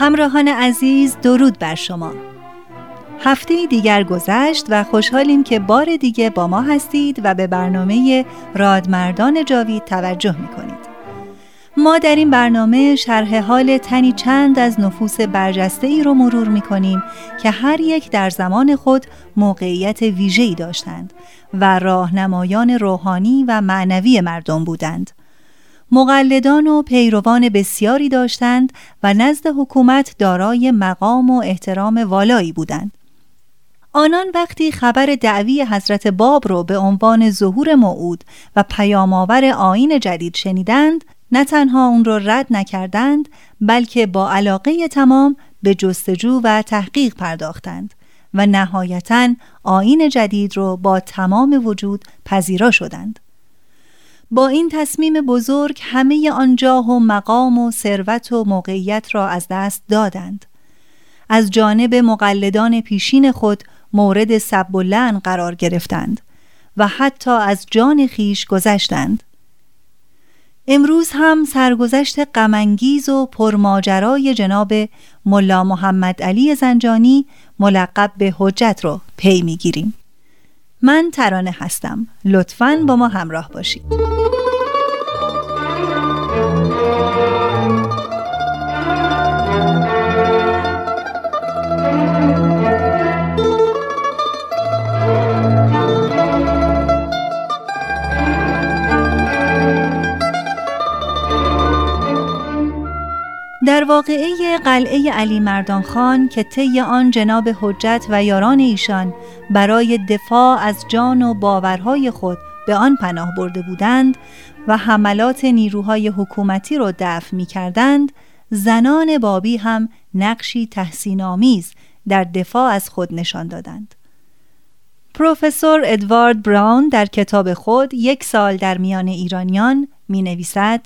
همراهان عزیز درود بر شما هفته دیگر گذشت و خوشحالیم که بار دیگه با ما هستید و به برنامه رادمردان جاوید توجه می‌کنید ما در این برنامه شرح حال تنی چند از نفوس برجسته ای رو مرور می کنیم که هر یک در زمان خود موقعیت ویژه‌ای داشتند و راهنمایان روحانی و معنوی مردم بودند. مقلدان و پیروان بسیاری داشتند و نزد حکومت دارای مقام و احترام والایی بودند. آنان وقتی خبر دعوی حضرت باب را به عنوان ظهور موعود و پیامآور آین جدید شنیدند نه تنها اون را رد نکردند بلکه با علاقه تمام به جستجو و تحقیق پرداختند و نهایتا آین جدید را با تمام وجود پذیرا شدند. با این تصمیم بزرگ همه آن جاه و مقام و ثروت و موقعیت را از دست دادند. از جانب مقلدان پیشین خود مورد سب و لعن قرار گرفتند و حتی از جان خیش گذشتند. امروز هم سرگذشت غمانگیز و پرماجرای جناب ملا محمد علی زنجانی ملقب به حجت را پی می‌گیریم. من ترانه هستم. لطفاً با ما همراه باشید. واقعه قلعه علی مردان خان که طی آن جناب حجت و یاران ایشان برای دفاع از جان و باورهای خود به آن پناه برده بودند و حملات نیروهای حکومتی را دفع می کردند زنان بابی هم نقشی تحسین آمیز در دفاع از خود نشان دادند. پروفسور ادوارد براون در کتاب خود یک سال در میان ایرانیان می نویسد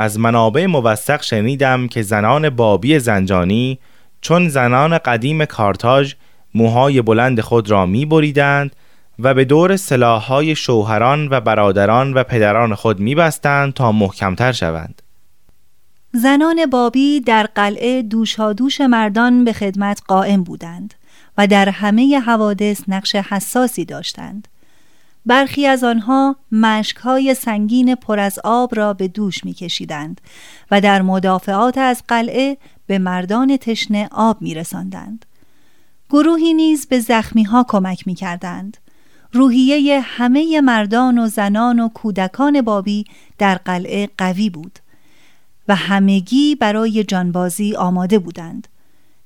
از منابع موثق شنیدم که زنان بابی زنجانی چون زنان قدیم کارتاژ موهای بلند خود را می بریدند و به دور سلاحهای شوهران و برادران و پدران خود می بستند تا محکمتر شوند. زنان بابی در قلعه دوشادوش مردان به خدمت قائم بودند و در همه حوادث نقش حساسی داشتند. برخی از آنها مشکهای سنگین پر از آب را به دوش می کشیدند و در مدافعات از قلعه به مردان تشنه آب می رسندند. گروهی نیز به زخمی ها کمک می کردند. روحیه همه مردان و زنان و کودکان بابی در قلعه قوی بود و همگی برای جانبازی آماده بودند.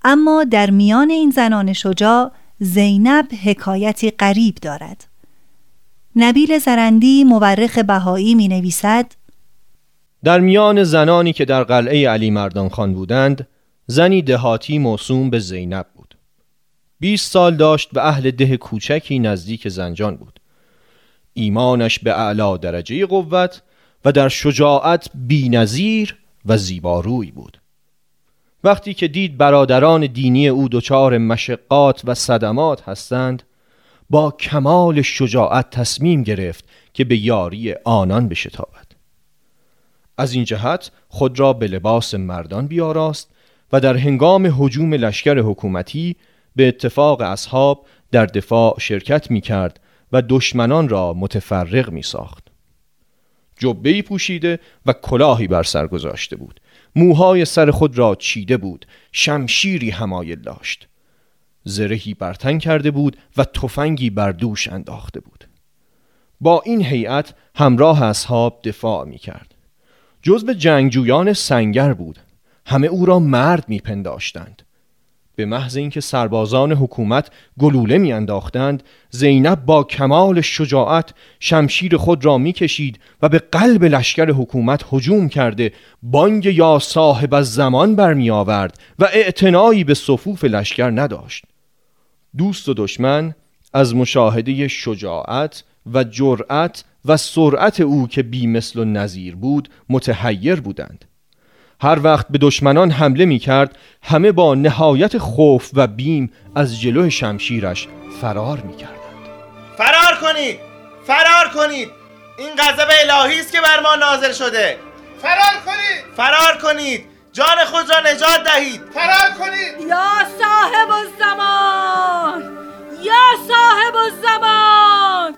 اما در میان این زنان شجاع زینب حکایتی غریب دارد. نبیل زرندی مورخ بهایی می نویسد در میان زنانی که در قلعه علی مردان خان بودند زنی دهاتی موسوم به زینب بود. 20 سال داشت به اهل ده کوچکی نزدیک زنجان بود. ایمانش به اعلا درجه قوت و در شجاعت بینظیر و زیباروی بود. وقتی که دید برادران دینی او دچار مشقات و صدمات هستند با کمال شجاعت تصمیم گرفت که به یاری آنان بشتابد از این جهت خود را به لباس مردان بیاراست و در هنگام حجوم لشکر حکومتی به اتفاق اصحاب در دفاع شرکت می کرد و دشمنان را متفرق می ساخت. جبهی پوشیده و کلاهی بر سر گذاشته بود. موهای سر خود را چیده بود. شمشیری همایل داشت. زرهی برتن کرده بود و تفنگی بر دوش انداخته بود. با این هیئت همراه اصحاب دفاع می کرد. جزب جنگجویان سنگر بود. همه او را مرد می پنداشتند. به محض اینکه سربازان حکومت گلوله میانداختند زینب با کمال شجاعت شمشیر خود را می‌کشید و به قلب لشکر حکومت هجوم کرده بانگ یا صاحب از زمان برمی آورد و اعتنایی به صفوف لشکر نداشت دوست و دشمن از مشاهده شجاعت و جرأت و سرعت او که بی مثل و نظیر بود متحیر بودند. هر وقت به دشمنان حمله می کرد همه با نهایت خوف و بیم از جلو شمشیرش فرار می کردند فرار کنید! فرار کنید! این غضب الهی است که بر ما نازل شده! فرار کنید! فرار کنید! جان خود را نجات دهید. فرار کنید. یا صاحب الزمان یا صاحب الزمان.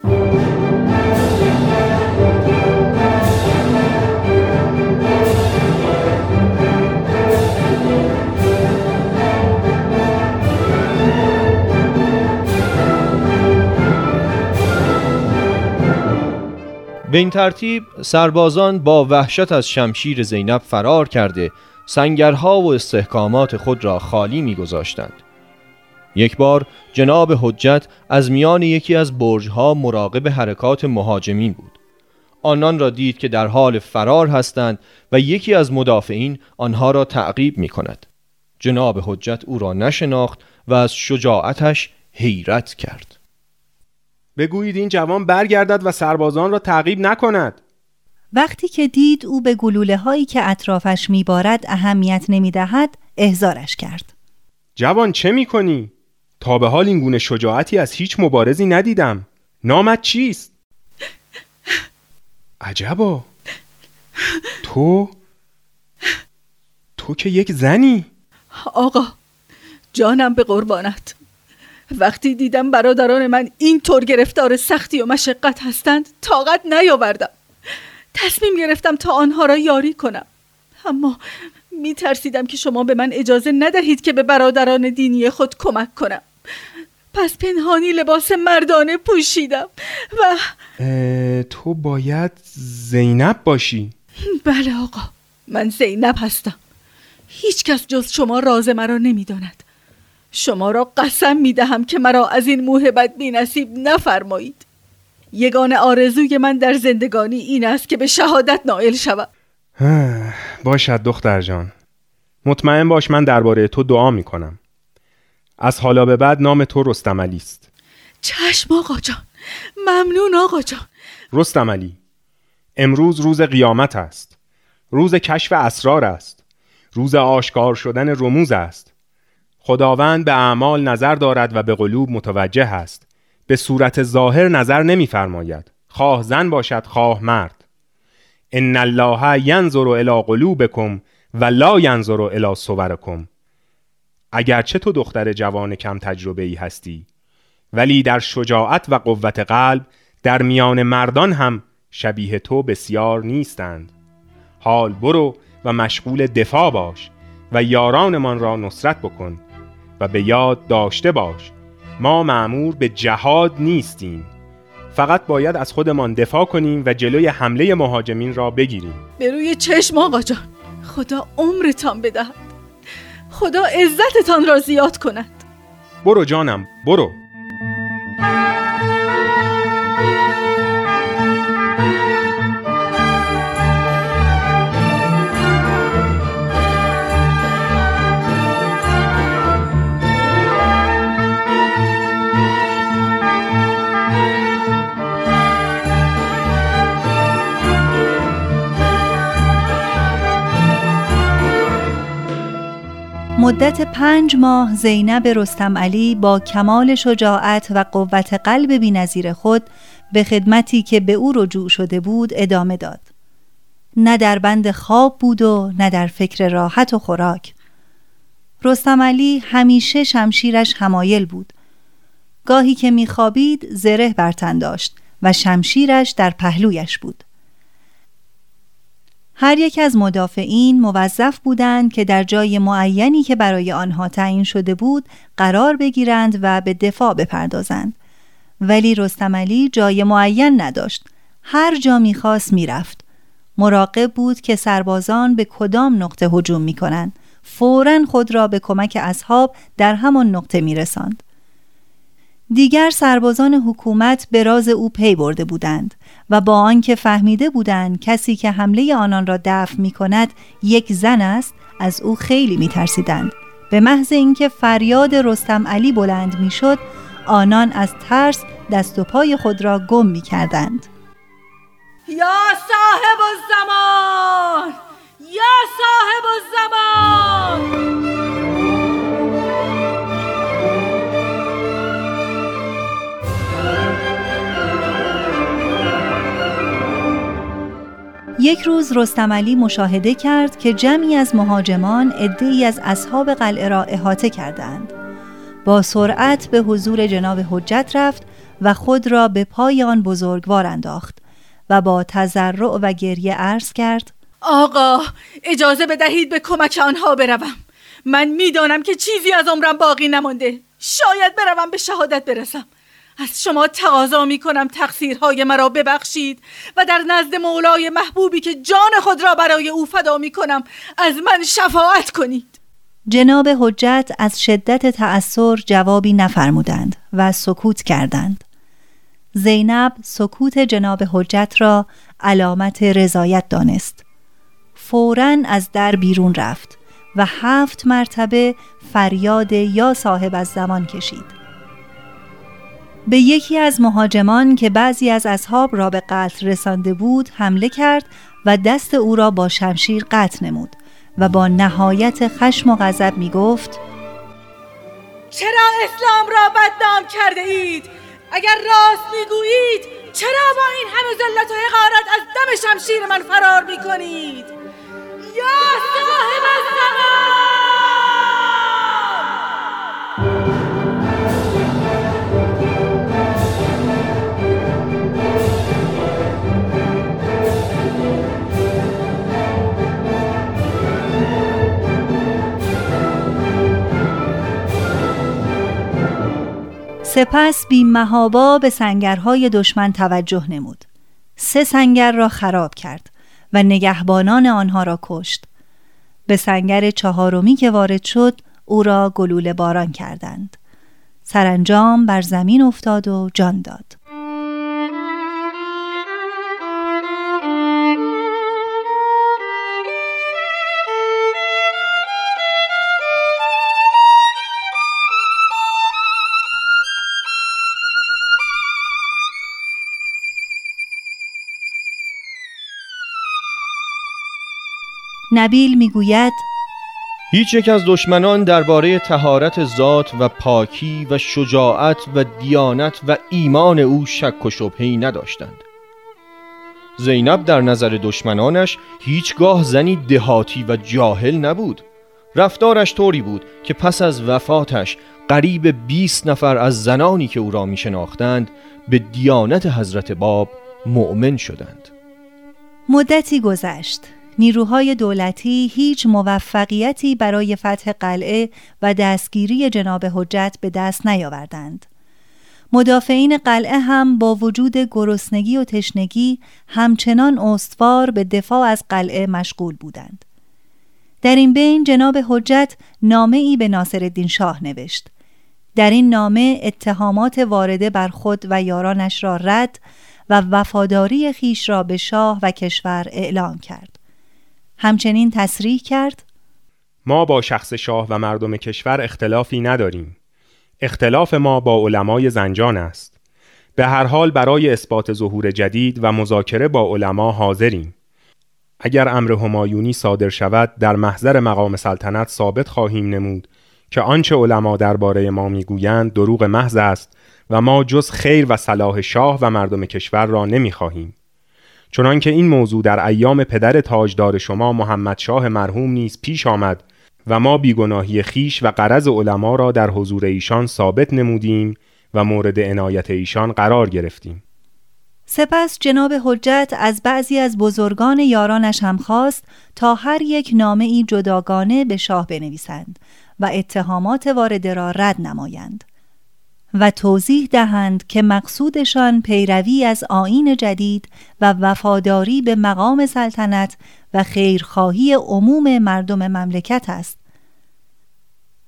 به این ترتیب سربازان با وحشت از شمشیر زینب فرار کرده سنگرها و استحکامات خود را خالی میگذاشتند. یک بار جناب حجت از میان یکی از برجها مراقب حرکات مهاجمین بود. آنان را دید که در حال فرار هستند و یکی از مدافعین آنها را تعقیب می کند. جناب حجت او را نشناخت و از شجاعتش حیرت کرد. بگویید این جوان برگردد و سربازان را تعقیب نکند وقتی که دید او به گلوله هایی که اطرافش میبارد اهمیت نمی‌دهد احزارش کرد. جوان چه می‌کنی؟ تا به حال این گونه شجاعتی از هیچ مبارزی ندیدم. نامت چیست؟ عجبا. تو؟ تو که یک زنی. آقا جانم به قربانت. وقتی دیدم برادران من اینطور گرفتار سختی و مشقت هستند طاقت نیاوردم. تصمیم گرفتم تا آنها را یاری کنم. اما می ترسیدم که شما به من اجازه ندهید که به برادران دینی خود کمک کنم. پس پنهانی لباس مردانه پوشیدم و تو باید زینب باشی. بله آقا من زینب هستم. هیچ کس جز شما راز مرا نمی‌داند. شما را قسم می دهم که مرا از این موهبت بی نصیب نفرمایید. یگان آرزوی من در زندگانی این است که به شهادت نائل شوم. باشد دختر جان. مطمئن باش من درباره تو دعا می کنم از حالا به بعد نام تو رستم علی است. چشم آقا جان. ممنون آقا جان. رستم علی امروز روز قیامت است. روز کشف اسرار است. روز آشکار شدن رموز است. خداوند به اعمال نظر دارد و به قلوب متوجه است. به صورت ظاهر نظر نمیفرماید. خواه زن باشد خواه مرد. ان الله ینظر الی قلوبکم و لا ینظر الی صورکم. اگرچه تو دختر جوان کم تجربه ای هستی ولی در شجاعت و قوت قلب در میان مردان هم شبیه تو بسیار نیستند. حال برو و مشغول دفاع باش و یارانمان را نصرت بکن و به یاد داشته باش. ما معمور به جهاد نیستیم. فقط باید از خودمان دفاع کنیم و جلوی حمله مهاجمین را بگیریم. به روی چشم آقا جان خدا عمرتان بدهد. خدا عزتتان را زیاد کند. برو جانم برو. مدت پنج ماه زینب رستم علی با کمال شجاعت و قوت قلب بینظیر خود به خدمتی که به او رجوع شده بود ادامه داد. نه در بند خواب بود و نه در فکر راحت و خوراک. رستم علی همیشه شمشیرش همایل بود. گاهی که میخوابید زره برتن داشت و شمشیرش در پهلویش بود. هر یک از مدافعین موظف بودند که در جای معینی که برای آنها تعیین شده بود قرار بگیرند و به دفاع بپردازند. ولی رستم علی جای معین نداشت. هر جا می‌خواست می‌رفت. مراقب بود که سربازان به کدام نقطه هجوم می‌کنند. فورا خود را به کمک اصحاب در همان نقطه میرساند. دیگر سربازان حکومت به راز او پی برده بودند و با آنکه فهمیده بودند کسی که حمله آنان را دفع می کند یک زن است از او خیلی می ترسیدند. به محض اینکه فریاد رستم علی بلند می شد آنان از ترس دست و پای خود را گم می کردند. یا صاحب الزمان یا صاحب الزمان یک روز رستم علی مشاهده کرد که جمعی از مهاجمان عده‌ای از اصحاب قلعه را احاطه کردند. با سرعت به حضور جناب حجت رفت و خود را به پای آن بزرگوار انداخت و با تذرع و گریه عرض کرد آقا اجازه بدهید به کمک آنها بروم. من می‌دانم که چیزی از عمرم باقی نمانده. شاید بروم به شهادت برسم. از شما تقاضا می کنم تقصیرهای مرا ببخشید و در نزد مولای محبوبی که جان خود را برای او فدا می کنم از من شفاعت کنید. جناب حجت از شدت تأثیر جوابی نفرمودند و سکوت کردند. زینب سکوت جناب حجت را علامت رضایت دانست. فورا از در بیرون رفت و هفت مرتبه فریاد یا صاحب از زمان کشید. به یکی از مهاجمان که بعضی از اصحاب را به قتل رسانده بود حمله کرد و دست او را با شمشیر قطع نمود و با نهایت خشم و غضب می گفت چرا اسلام را بدنام کرده اید؟ اگر راست می‌گویید چرا با این همه ذلت و حقارت از دم شمشیر من فرار می کنید؟ یا صاحب سپس بی مهابا به سنگرهای دشمن توجه نمود. سه سنگر را خراب کرد و نگهبانان آنها را کشت. به سنگر چهارمی که وارد شد او را گلوله باران کردند. سرانجام بر زمین افتاد و جان داد. نبیل می‌گوید هیچ یک از دشمنان درباره تهارت ذات و پاکی و شجاعت و دیانت و ایمان او شک و شبهی نداشتند. زینب در نظر دشمنانش هیچگاه زنی دهاتی و جاهل نبود. رفتارش طوری بود که پس از وفاتش قریب 20 نفر از زنانی که او را می شناختند به دیانت حضرت باب مؤمن شدند. مدتی گذشت. نیروهای دولتی هیچ موفقیتی برای فتح قلعه و دستگیری جناب حجت به دست نیاوردند. مدافعین قلعه هم با وجود گرسنگی و تشنگی همچنان استوار به دفاع از قلعه مشغول بودند. در این بین جناب حجت نامه ای به ناصر شاه نوشت. در این نامه اتهامات وارده بر خود و یارانش را رد و وفاداری خیش را به شاه و کشور اعلام کرد. همچنین تصریح کرد ما با شخص شاه و مردم کشور اختلافی نداریم. اختلاف ما با علمای زنجان است. به هر حال برای اثبات ظهور جدید و مذاکره با علما حاضریم. اگر امر همایونی صادر شود در محضر مقام سلطنت ثابت خواهیم نمود که آنچه علما درباره ما می‌گویند دروغ محض است و ما جز خیر و صلاح شاه و مردم کشور را نمی‌خواهیم. چنانکه این موضوع در ایام پدر تاجدار شما محمد شاه مرحوم نیز پیش آمد و ما بیگناهی خیش و قرض علما را در حضور ایشان ثابت نمودیم و مورد عنایت ایشان قرار گرفتیم. سپس جناب حجت از بعضی از بزرگان یارانش هم خواست تا هر یک نامه ای جداگانه به شاه بنویسند و اتهامات وارده را رد نمایند. و توضیح دهند که مقصودشان پیروی از آین جدید و وفاداری به مقام سلطنت و خیرخواهی عموم مردم مملکت است.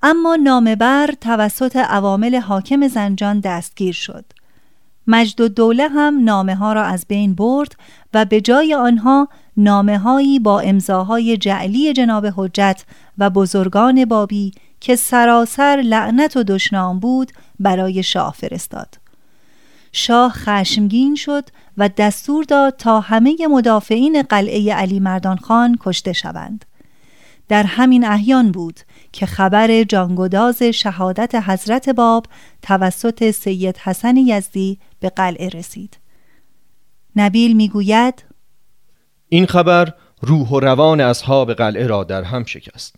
اما نامبر توسط عوامل حاکم زنجان دستگیر شد. مجد و دوله هم نامه ها را از بین برد و به جای آنها نامه هایی با امضاهای جعلی جناب حجت و بزرگان بابی که سراسر لعنت و دشنام بود برای شاه فرستاد. شاه خشمگین شد و دستور داد تا همه مدافعین قلعه علی مردان خان کشته شوند. در همین احیان بود که خبر جانگداز شهادت حضرت باب توسط سید حسن یزدی به قلعه رسید. نبیل می‌گوید این خبر روح و روان اصحاب قلعه را در هم شکست.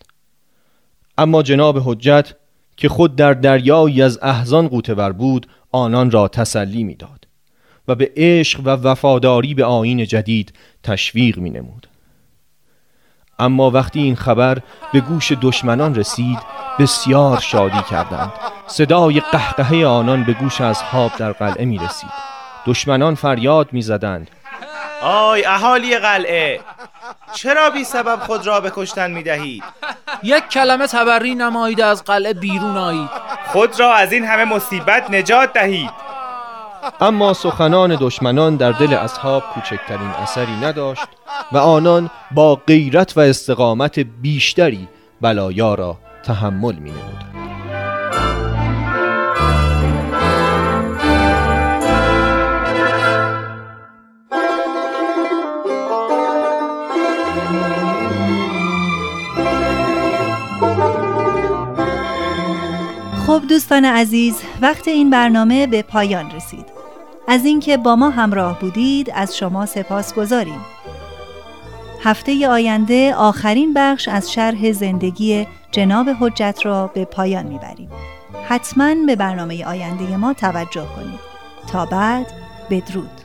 اما جناب حجت که خود در دریایی از احزان قوتور بود آنان را تسلی می‌داد و به عشق و وفاداری به آین جدید تشویق می نمود. اما وقتی این خبر به گوش دشمنان رسید بسیار شادی کردند. صدای قهقهه آنان به گوش اصحاب در قلعه می رسید دشمنان فریاد می زدند آی اهالی قلعه! چرا بی سبب خود را به کشتن می دهید؟ یک کلمه تبری نمایید از قلعه بیرون آیید خود را از این همه مصیبت نجات دهید اما سخنان دشمنان در دل اصحاب کوچکترین اثری نداشت و آنان با غیرت و استقامت بیشتری بلایا را تحمل می نمودند. دوستان عزیز وقت این برنامه به پایان رسید. از اینکه با ما همراه بودید از شما سپاس گذاریم. هفته آینده آخرین بخش از شرح زندگی جناب حجت را به پایان می‌بریم. حتما به برنامه آینده ما توجه کنید. تا بعد بدرود.